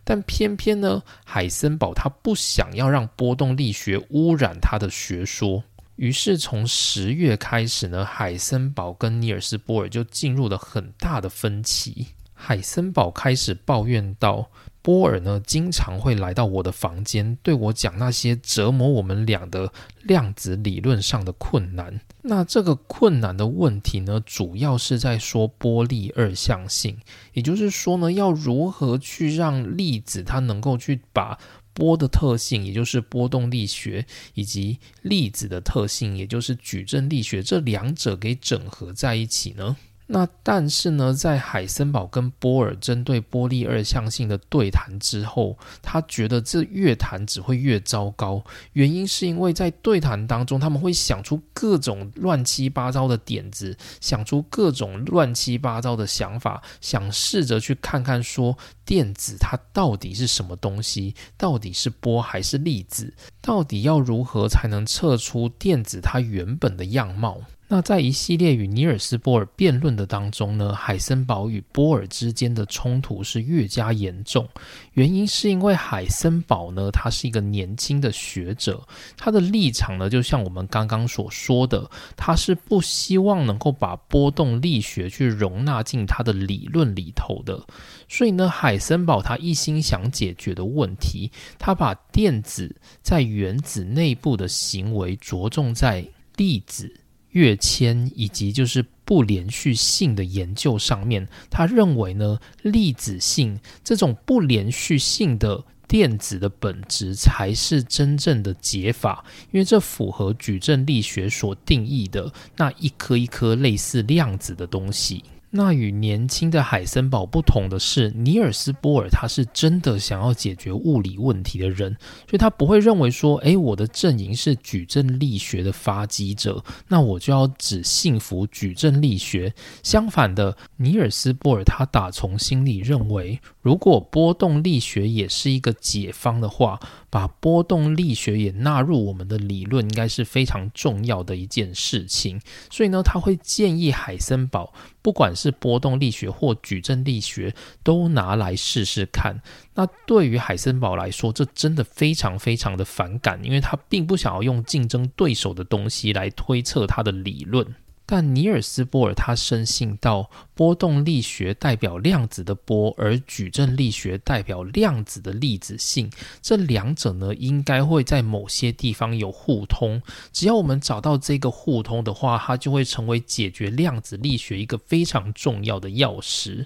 但偏偏呢，海森堡他不想要让波动力学污染他的学说。于是从十月开始呢，海森堡跟尼尔斯波尔就进入了很大的分歧。海森堡开始抱怨道：“波尔呢，经常会来到我的房间，对我讲那些折磨我们俩的量子理论上的困难。那这个困难的问题呢，主要是在说波粒二象性，也就是说呢，要如何去让粒子它能够去把波的特性，也就是波动力学，以及粒子的特性，也就是矩阵力学，这两者给整合在一起呢？”那但是呢，在海森堡跟波尔针对波粒二象性的对谈之后，他觉得这越谈只会越糟糕。原因是因为在对谈当中，他们会想出各种乱七八糟的点子，想出各种乱七八糟的想法，想试着去看看说电子它到底是什么东西，到底是波还是粒子，到底要如何才能测出电子它原本的样貌。那在一系列与尼尔斯波尔辩论的当中呢，海森堡与波尔之间的冲突是越加严重。原因是因为海森堡呢，他是一个年轻的学者，他的立场呢，就像我们刚刚所说的，他是不希望能够把波动力学去容纳进他的理论里头的。所以呢，海森堡他一心想解决的问题，他把电子在原子内部的行为着重在粒子。跃迁以及就是不连续性的研究上面，他认为呢，粒子性这种不连续性的电子的本质才是真正的解法，因为这符合矩阵力学所定义的那一颗一颗类似量子的东西。那与年轻的海森堡不同的是，尼尔斯波尔他是真的想要解决物理问题的人，所以他不会认为说，诶，我的阵营是矩阵力学的发迹者，那我就要只信服矩阵力学。相反的，尼尔斯波尔他打从心里认为，如果波动力学也是一个解方的话，把波动力学也纳入我们的理论，应该是非常重要的一件事情。所以呢，他会建议海森堡。不管是波动力学或矩阵力学，都拿来试试看。那对于海森堡来说，这真的非常非常的反感，因为他并不想要用竞争对手的东西来推测他的理论。但尼尔斯波尔他深信到波动力学代表量子的波，而矩阵力学代表量子的粒子性，这两者呢应该会在某些地方有互通。只要我们找到这个互通的话，它就会成为解决量子力学一个非常重要的钥匙。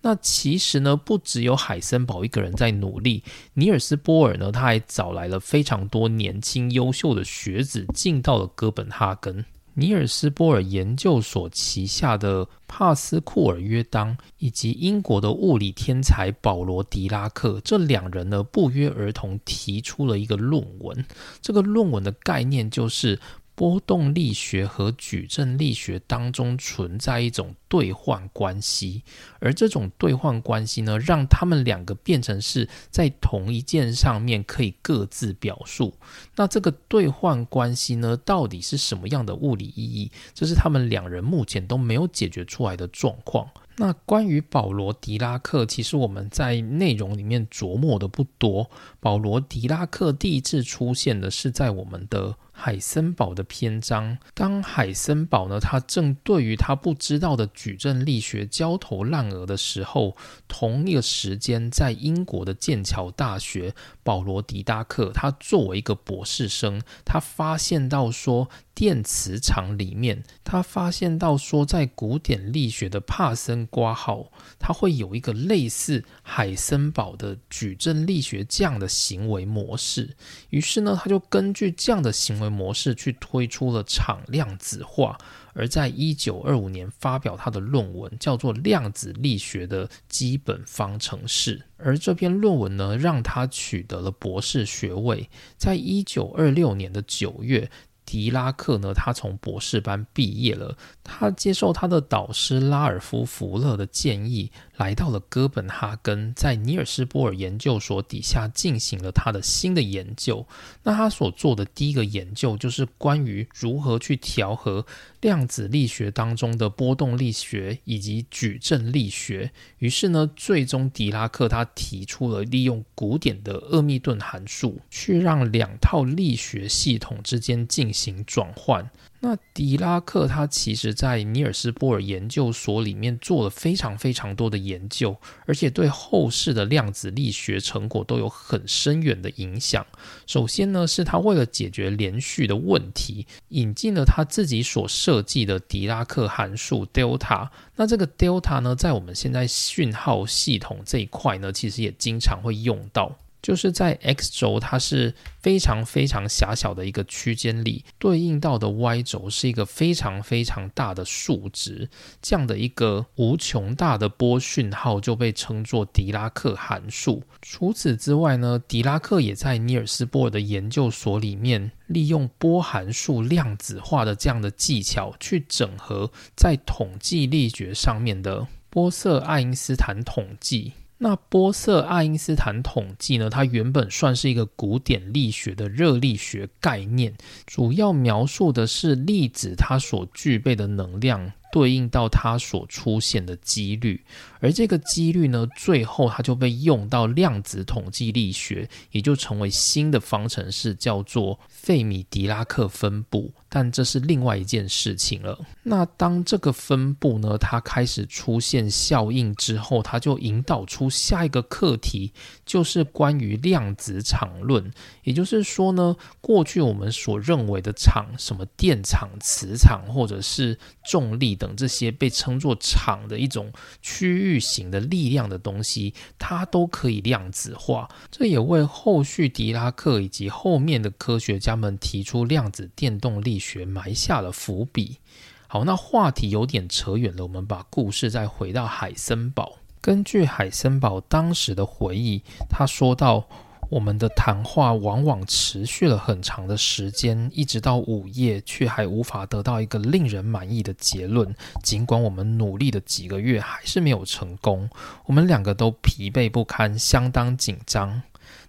那其实呢，不只有海森堡一个人在努力，尼尔斯波尔呢，他还找来了非常多年轻优秀的学子进到了哥本哈根。尼尔斯波尔研究所旗下的帕斯库尔约当，以及英国的物理天才保罗狄拉克，这两人呢不约而同提出了一个论文。这个论文的概念就是。波动力学和矩阵力学当中存在一种兑换关系，而这种兑换关系呢，让他们两个变成是在同一件上面可以各自表述。那这个兑换关系呢，到底是什么样的物理意义？这是他们两人目前都没有解决出来的状况。那关于保罗狄拉克，其实我们在内容里面琢磨的不多。保罗狄拉克第一次出现的是在我们的。海森堡的篇章，当海森堡呢，他正对于他不知道的矩阵力学焦头烂额的时候，同一个时间，在英国的剑桥大学，保罗狄达克，他作为一个博士生，他发现到说。电磁场里面，他发现到说，在古典力学的帕森挂号，他会有一个类似海森堡的矩阵力学这样的行为模式。于是呢，他就根据这样的行为模式去推出了场量子化，而在一九二五年发表他的论文，叫做《量子力学的基本方程式》。而这篇论文呢，让他取得了博士学位。在一九二六年的九月。狄拉克呢，他从博士班毕业了。他接受他的导师拉尔夫·福勒的建议，来到了哥本哈根，在尼尔斯波尔研究所底下进行了他的新的研究。那他所做的第一个研究，就是关于如何去调和量子力学当中的波动力学以及矩阵力学。于是呢，最终狄拉克他提出了利用古典的厄密顿函数，去让两套力学系统之间进行。转换。那狄拉克他其实在尼尔斯波尔研究所里面做了非常非常多的研究，而且对后世的量子力学成果都有很深远的影响。首先呢，是他为了解决连续的问题，引进了他自己所设计的狄拉克函数 delta。那这个 delta 呢，在我们现在讯号系统这一块呢，其实也经常会用到。就是在 x 轴，它是非常非常狭小的一个区间里，对应到的 y 轴是一个非常非常大的数值，这样的一个无穷大的波讯号就被称作狄拉克函数。除此之外呢，狄拉克也在尼尔斯波尔的研究所里面，利用波函数量子化的这样的技巧，去整合在统计力学上面的波色爱因斯坦统计。那波色爱因斯坦统计呢？它原本算是一个古典力学的热力学概念，主要描述的是粒子它所具备的能量。对应到它所出现的几率，而这个几率呢，最后它就被用到量子统计力学，也就成为新的方程式，叫做费米狄拉克分布。但这是另外一件事情了。那当这个分布呢，它开始出现效应之后，它就引导出下一个课题，就是关于量子场论。也就是说呢，过去我们所认为的场，什么电场、磁场，或者是重力。等这些被称作场的一种区域型的力量的东西，它都可以量子化。这也为后续狄拉克以及后面的科学家们提出量子电动力学埋下了伏笔。好，那话题有点扯远了，我们把故事再回到海森堡。根据海森堡当时的回忆，他说到。我们的谈话往往持续了很长的时间，一直到午夜，却还无法得到一个令人满意的结论。尽管我们努力了几个月，还是没有成功。我们两个都疲惫不堪，相当紧张。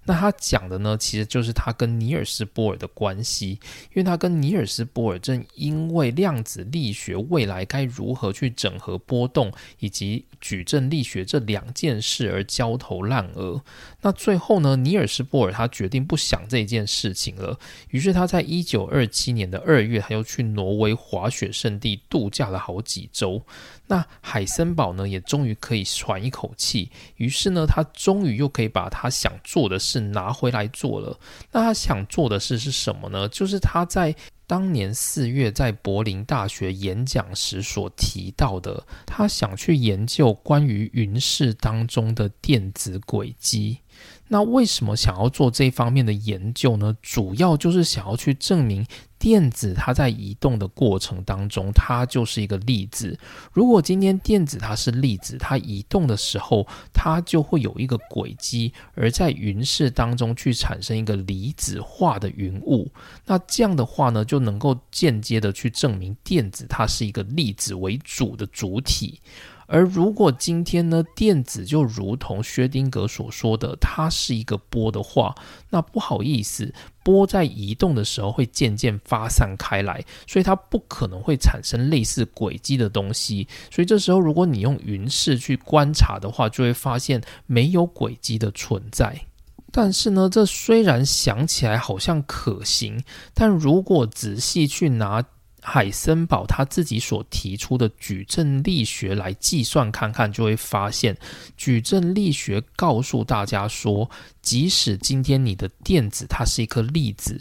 那他讲的呢，其实就是他跟尼尔斯波尔的关系，因为他跟尼尔斯波尔正因为量子力学未来该如何去整合波动以及矩阵力学这两件事而焦头烂额。那最后呢，尼尔斯波尔他决定不想这件事情了，于是他在一九二七年的二月，他又去挪威滑雪圣地度假了好几周。那海森堡呢，也终于可以喘一口气。于是呢，他终于又可以把他想做的事拿回来做了。那他想做的事是什么呢？就是他在当年四月在柏林大学演讲时所提到的，他想去研究关于云室当中的电子轨迹。那为什么想要做这方面的研究呢？主要就是想要去证明。电子它在移动的过程当中，它就是一个粒子。如果今天电子它是粒子，它移动的时候，它就会有一个轨迹，而在云室当中去产生一个离子化的云雾。那这样的话呢，就能够间接的去证明电子它是一个粒子为主的主体。而如果今天呢，电子就如同薛丁格所说的，它是一个波的话，那不好意思，波在移动的时候会渐渐发散开来，所以它不可能会产生类似轨迹的东西。所以这时候，如果你用云视去观察的话，就会发现没有轨迹的存在。但是呢，这虽然想起来好像可行，但如果仔细去拿。海森堡他自己所提出的矩阵力学来计算看看，就会发现，矩阵力学告诉大家说，即使今天你的电子它是一颗粒子。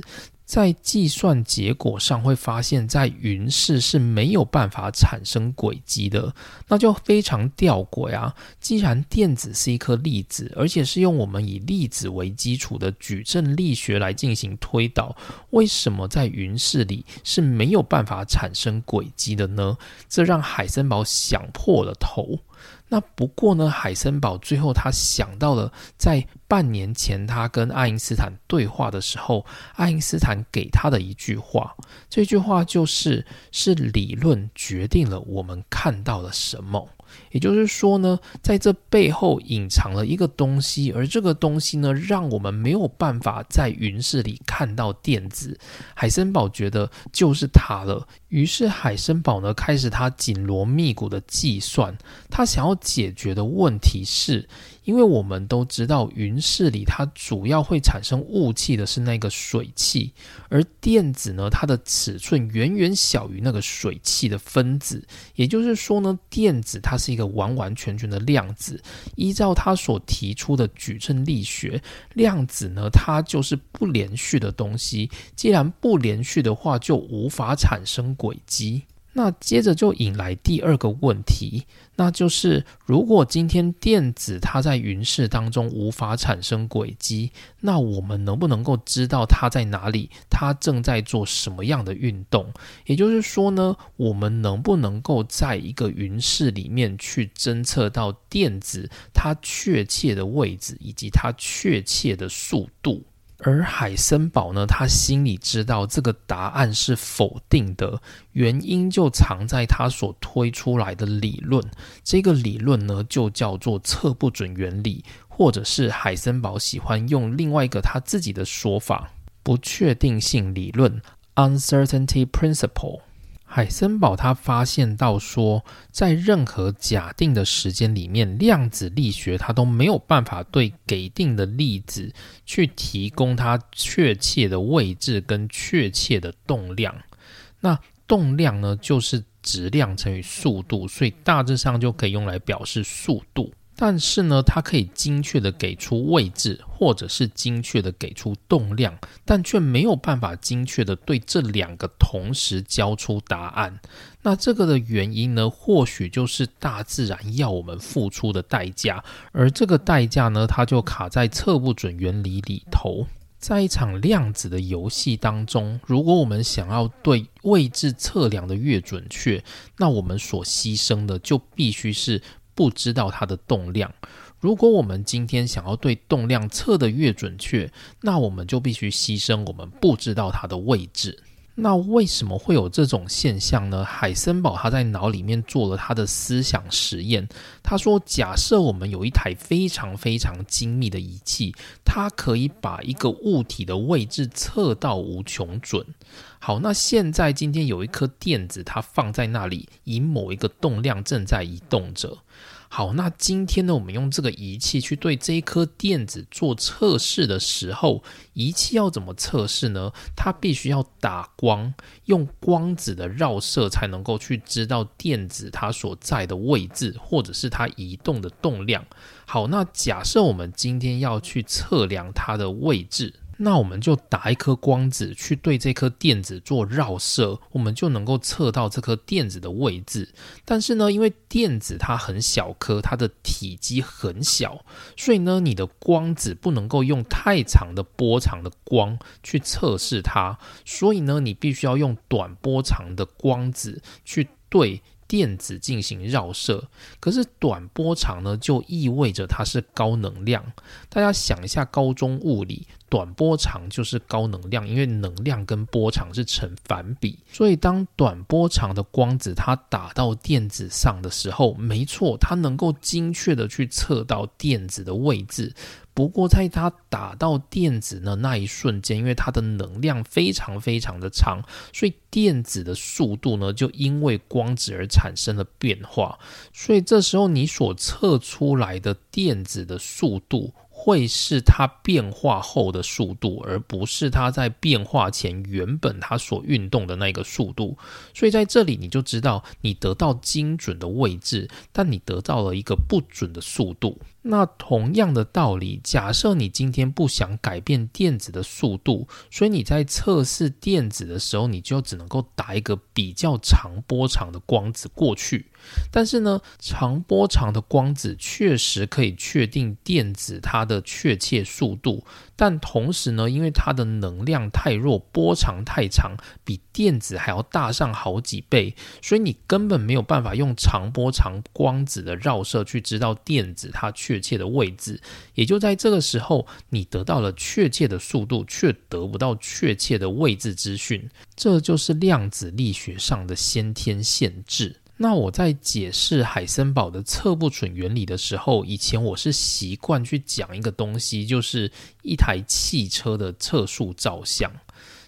在计算结果上会发现，在云室是没有办法产生轨迹的，那就非常吊诡啊！既然电子是一颗粒子，而且是用我们以粒子为基础的矩阵力学来进行推导，为什么在云室里是没有办法产生轨迹的呢？这让海森堡想破了头。那不过呢，海森堡最后他想到了，在半年前他跟爱因斯坦对话的时候，爱因斯坦给他的一句话，这句话就是“是理论决定了我们看到了什么”。也就是说呢，在这背后隐藏了一个东西，而这个东西呢，让我们没有办法在云室里看到电子。海森堡觉得就是它了，于是海森堡呢开始他紧锣密鼓的计算，他想要解决的问题是。因为我们都知道，云室里它主要会产生雾气的是那个水汽，而电子呢，它的尺寸远远小于那个水汽的分子。也就是说呢，电子它是一个完完全全的量子。依照他所提出的矩阵力学，量子呢，它就是不连续的东西。既然不连续的话，就无法产生轨迹。那接着就引来第二个问题，那就是如果今天电子它在云室当中无法产生轨迹，那我们能不能够知道它在哪里？它正在做什么样的运动？也就是说呢，我们能不能够在一个云室里面去侦测到电子它确切的位置以及它确切的速度？而海森堡呢，他心里知道这个答案是否定的，原因就藏在他所推出来的理论。这个理论呢，就叫做测不准原理，或者是海森堡喜欢用另外一个他自己的说法——不确定性理论 （uncertainty principle）。海森堡他发现到说，在任何假定的时间里面，量子力学它都没有办法对给定的粒子去提供它确切的位置跟确切的动量。那动量呢，就是质量乘以速度，所以大致上就可以用来表示速度。但是呢，它可以精确的给出位置，或者是精确的给出动量，但却没有办法精确的对这两个同时交出答案。那这个的原因呢，或许就是大自然要我们付出的代价，而这个代价呢，它就卡在测不准原理里头。在一场量子的游戏当中，如果我们想要对位置测量的越准确，那我们所牺牲的就必须是。不知道它的动量。如果我们今天想要对动量测得越准确，那我们就必须牺牲我们不知道它的位置。那为什么会有这种现象呢？海森堡他在脑里面做了他的思想实验。他说：“假设我们有一台非常非常精密的仪器，它可以把一个物体的位置测到无穷准。好，那现在今天有一颗电子，它放在那里，以某一个动量正在移动着。”好，那今天呢，我们用这个仪器去对这一颗电子做测试的时候，仪器要怎么测试呢？它必须要打光，用光子的绕射才能够去知道电子它所在的位置，或者是它移动的动量。好，那假设我们今天要去测量它的位置。那我们就打一颗光子去对这颗电子做绕射，我们就能够测到这颗电子的位置。但是呢，因为电子它很小颗，它的体积很小，所以呢，你的光子不能够用太长的波长的光去测试它，所以呢，你必须要用短波长的光子去对。电子进行绕射，可是短波长呢，就意味着它是高能量。大家想一下，高中物理，短波长就是高能量，因为能量跟波长是成反比。所以，当短波长的光子它打到电子上的时候，没错，它能够精确的去测到电子的位置。不过，在它打到电子的那一瞬间，因为它的能量非常非常的长，所以电子的速度呢，就因为光子而产生了变化。所以这时候你所测出来的电子的速度。会是它变化后的速度，而不是它在变化前原本它所运动的那个速度。所以在这里你就知道，你得到精准的位置，但你得到了一个不准的速度。那同样的道理，假设你今天不想改变电子的速度，所以你在测试电子的时候，你就只能够打一个比较长波长的光子过去。但是呢，长波长的光子确实可以确定电子它的确切速度，但同时呢，因为它的能量太弱，波长太长，比电子还要大上好几倍，所以你根本没有办法用长波长光子的绕射去知道电子它确切的位置。也就在这个时候，你得到了确切的速度，却得不到确切的位置资讯，这就是量子力学上的先天限制。那我在解释海森堡的测不准原理的时候，以前我是习惯去讲一个东西，就是一台汽车的测速照相，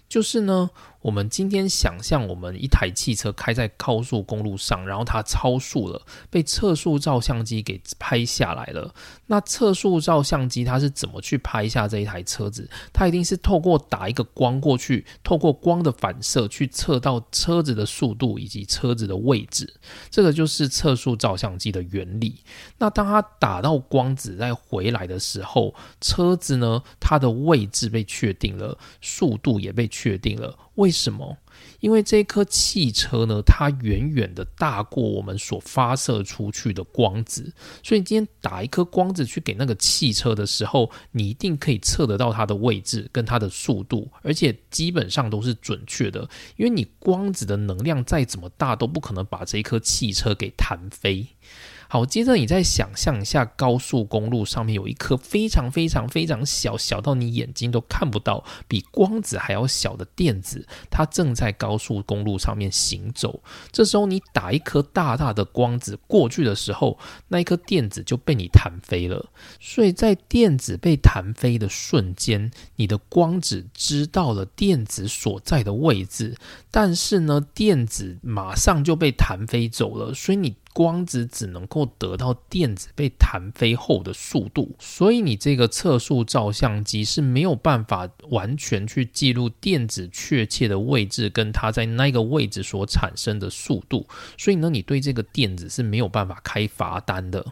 就是呢。我们今天想象，我们一台汽车开在高速公路上，然后它超速了，被测速照相机给拍下来了。那测速照相机它是怎么去拍下这一台车子？它一定是透过打一个光过去，透过光的反射去测到车子的速度以及车子的位置。这个就是测速照相机的原理。那当它打到光子再回来的时候，车子呢，它的位置被确定了，速度也被确定了。为什么？因为这一颗汽车呢，它远远的大过我们所发射出去的光子，所以今天打一颗光子去给那个汽车的时候，你一定可以测得到它的位置跟它的速度，而且基本上都是准确的，因为你光子的能量再怎么大，都不可能把这一颗汽车给弹飞。好，接着你再想象一下，高速公路上面有一颗非常非常非常小小到你眼睛都看不到，比光子还要小的电子，它正在高速公路上面行走。这时候你打一颗大大的光子过去的时候，那一颗电子就被你弹飞了。所以在电子被弹飞的瞬间，你的光子知道了电子所在的位置，但是呢，电子马上就被弹飞走了。所以你。光子只能够得到电子被弹飞后的速度，所以你这个测速照相机是没有办法完全去记录电子确切的位置跟它在那个位置所产生的速度，所以呢，你对这个电子是没有办法开罚单的。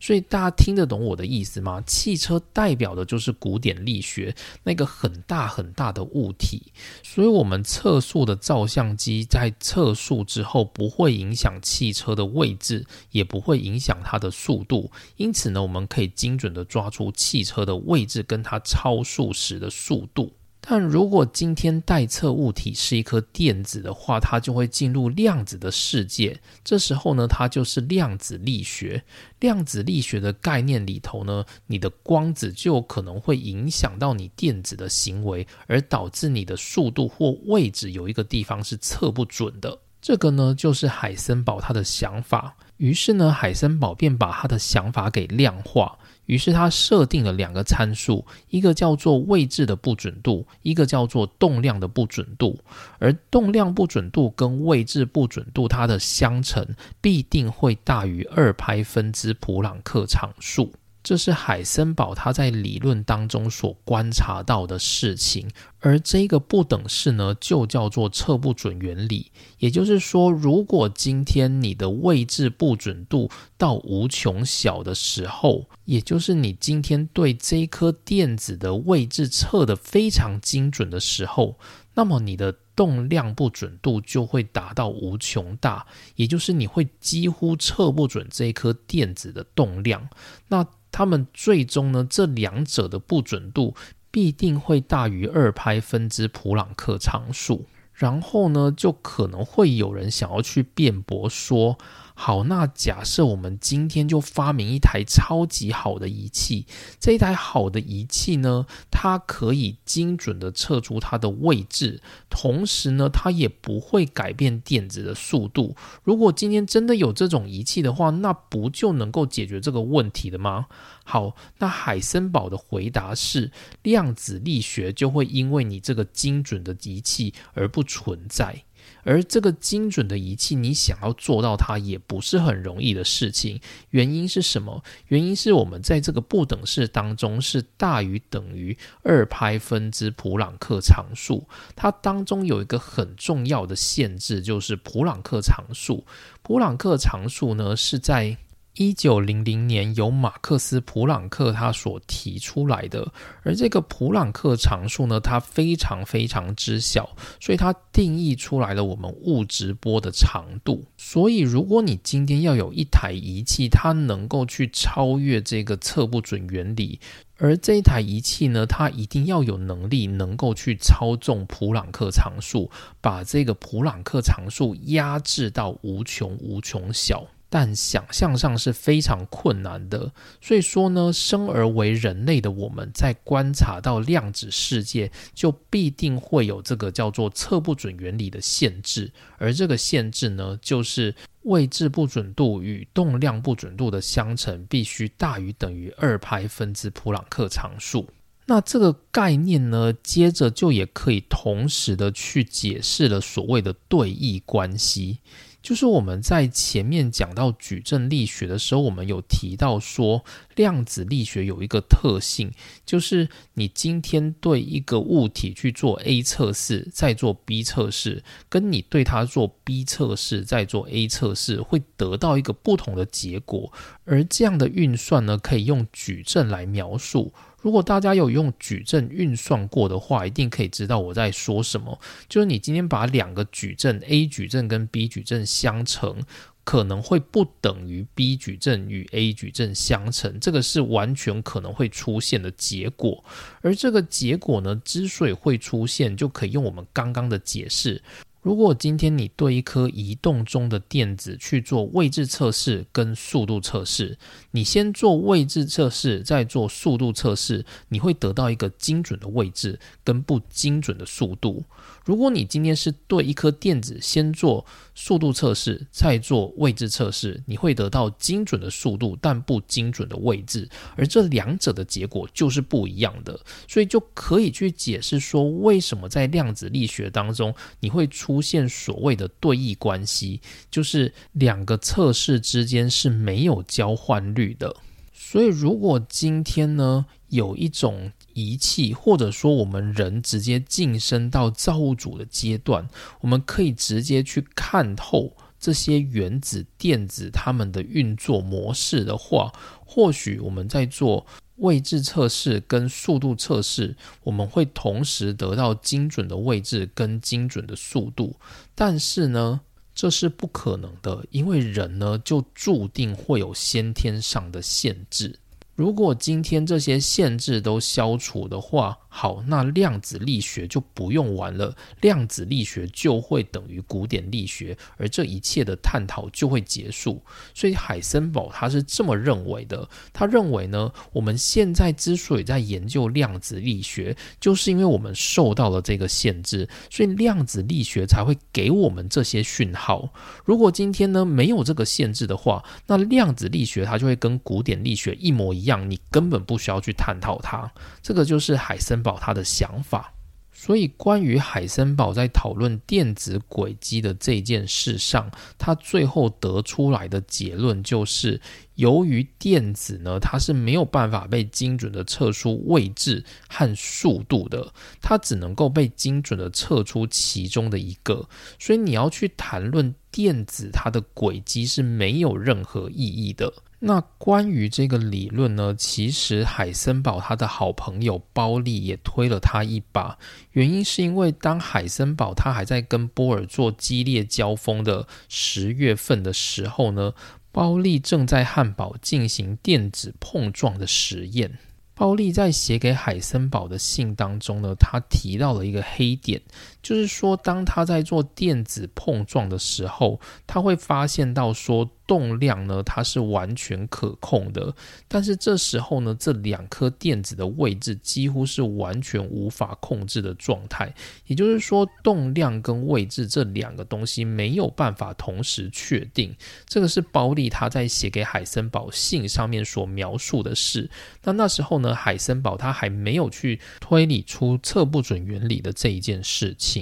所以大家听得懂我的意思吗？汽车代表的就是古典力学那个很大很大的物体，所以我们测速的照相机在测速之后不会影响汽车的位置，也不会影响它的速度，因此呢，我们可以精准的抓出汽车的位置跟它超速时的速度。但如果今天待测物体是一颗电子的话，它就会进入量子的世界。这时候呢，它就是量子力学。量子力学的概念里头呢，你的光子就有可能会影响到你电子的行为，而导致你的速度或位置有一个地方是测不准的。这个呢，就是海森堡他的想法。于是呢，海森堡便把他的想法给量化。于是他设定了两个参数，一个叫做位置的不准度，一个叫做动量的不准度。而动量不准度跟位置不准度，它的相乘必定会大于二派分之普朗克常数。这是海森堡他在理论当中所观察到的事情，而这个不等式呢，就叫做测不准原理。也就是说，如果今天你的位置不准度到无穷小的时候，也就是你今天对这颗电子的位置测得非常精准的时候，那么你的动量不准度就会达到无穷大，也就是你会几乎测不准这颗电子的动量。那他们最终呢，这两者的不准度必定会大于二拍分之普朗克常数。然后呢，就可能会有人想要去辩驳说。好，那假设我们今天就发明一台超级好的仪器，这一台好的仪器呢，它可以精准的测出它的位置，同时呢，它也不会改变电子的速度。如果今天真的有这种仪器的话，那不就能够解决这个问题了吗？好，那海森堡的回答是，量子力学就会因为你这个精准的仪器而不存在。而这个精准的仪器，你想要做到它也不是很容易的事情。原因是什么？原因是我们在这个不等式当中是大于等于二派分之普朗克常数，它当中有一个很重要的限制，就是普朗克常数。普朗克常数呢是在。一九零零年由马克思·普朗克他所提出来的，而这个普朗克常数呢，它非常非常之小，所以它定义出来了我们物质波的长度。所以，如果你今天要有一台仪器，它能够去超越这个测不准原理，而这一台仪器呢，它一定要有能力能够去操纵普朗克常数，把这个普朗克常数压制到无穷无穷小。但想象上是非常困难的，所以说呢，生而为人类的我们在观察到量子世界，就必定会有这个叫做测不准原理的限制，而这个限制呢，就是位置不准度与动量不准度的相乘必须大于等于二派分之普朗克常数。那这个概念呢，接着就也可以同时的去解释了所谓的对弈关系。就是我们在前面讲到矩阵力学的时候，我们有提到说，量子力学有一个特性，就是你今天对一个物体去做 A 测试，再做 B 测试，跟你对它做 B 测试，再做 A 测试，会得到一个不同的结果。而这样的运算呢，可以用矩阵来描述。如果大家有用矩阵运算过的话，一定可以知道我在说什么。就是你今天把两个矩阵 A 矩阵跟 B 矩阵相乘，可能会不等于 B 矩阵与 A 矩阵相乘，这个是完全可能会出现的结果。而这个结果呢，之所以会出现，就可以用我们刚刚的解释。如果今天你对一颗移动中的电子去做位置测试跟速度测试，你先做位置测试，再做速度测试，你会得到一个精准的位置跟不精准的速度。如果你今天是对一颗电子先做速度测试，再做位置测试，你会得到精准的速度，但不精准的位置，而这两者的结果就是不一样的，所以就可以去解释说，为什么在量子力学当中，你会出现所谓的对弈关系，就是两个测试之间是没有交换率的。所以，如果今天呢，有一种仪器，或者说我们人直接晋升到造物主的阶段，我们可以直接去看透这些原子、电子它们的运作模式的话，或许我们在做位置测试跟速度测试，我们会同时得到精准的位置跟精准的速度。但是呢，这是不可能的，因为人呢就注定会有先天上的限制。如果今天这些限制都消除的话，好，那量子力学就不用玩了，量子力学就会等于古典力学，而这一切的探讨就会结束。所以海森堡他是这么认为的，他认为呢，我们现在之所以在研究量子力学，就是因为我们受到了这个限制，所以量子力学才会给我们这些讯号。如果今天呢没有这个限制的话，那量子力学它就会跟古典力学一模一样，你根本不需要去探讨它。这个就是海森。堡他的想法，所以关于海森堡在讨论电子轨迹的这件事上，他最后得出来的结论就是，由于电子呢，它是没有办法被精准的测出位置和速度的，它只能够被精准的测出其中的一个，所以你要去谈论电子它的轨迹是没有任何意义的。那关于这个理论呢，其实海森堡他的好朋友包利也推了他一把。原因是因为当海森堡他还在跟波尔做激烈交锋的十月份的时候呢，包利正在汉堡进行电子碰撞的实验。包利在写给海森堡的信当中呢，他提到了一个黑点，就是说当他在做电子碰撞的时候，他会发现到说。动量呢，它是完全可控的，但是这时候呢，这两颗电子的位置几乎是完全无法控制的状态。也就是说，动量跟位置这两个东西没有办法同时确定。这个是包利他在写给海森堡信上面所描述的事。那那时候呢，海森堡他还没有去推理出测不准原理的这一件事情。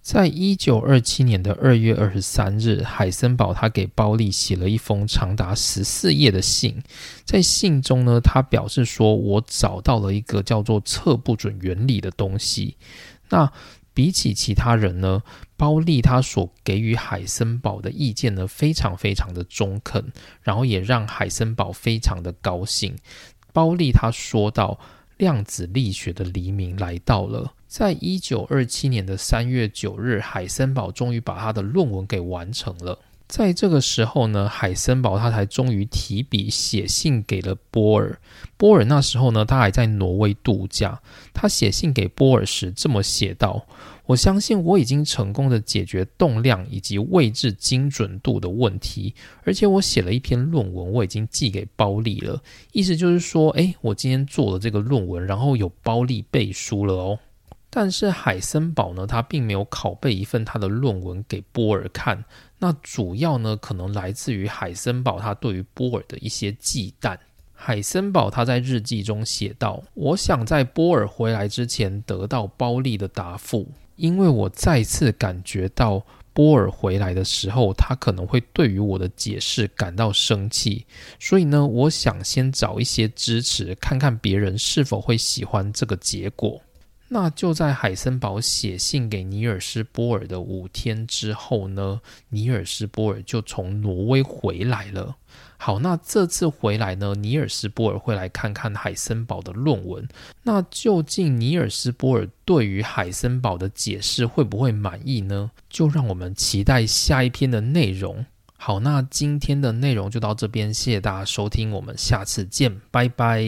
在一九二七年的二月二十三日，海森堡他给包利写了一封长达十四页的信。在信中呢，他表示说：“我找到了一个叫做测不准原理的东西。”那比起其他人呢，包利他所给予海森堡的意见呢，非常非常的中肯，然后也让海森堡非常的高兴。包利他说到：“量子力学的黎明来到了。”在一九二七年的三月九日，海森堡终于把他的论文给完成了。在这个时候呢，海森堡他才终于提笔写信给了波尔。波尔那时候呢，他还在挪威度假。他写信给波尔时这么写道：“我相信我已经成功的解决动量以及位置精准度的问题，而且我写了一篇论文，我已经寄给包利了。意思就是说，诶，我今天做了这个论文，然后有包利背书了哦。”但是海森堡呢，他并没有拷贝一份他的论文给波尔看。那主要呢，可能来自于海森堡他对于波尔的一些忌惮。海森堡他在日记中写道：“我想在波尔回来之前得到包利的答复，因为我再次感觉到波尔回来的时候，他可能会对于我的解释感到生气。所以呢，我想先找一些支持，看看别人是否会喜欢这个结果。”那就在海森堡写信给尼尔斯波尔的五天之后呢，尼尔斯波尔就从挪威回来了。好，那这次回来呢，尼尔斯波尔会来看看海森堡的论文。那究竟尼尔斯波尔对于海森堡的解释会不会满意呢？就让我们期待下一篇的内容。好，那今天的内容就到这边，谢谢大家收听，我们下次见，拜拜。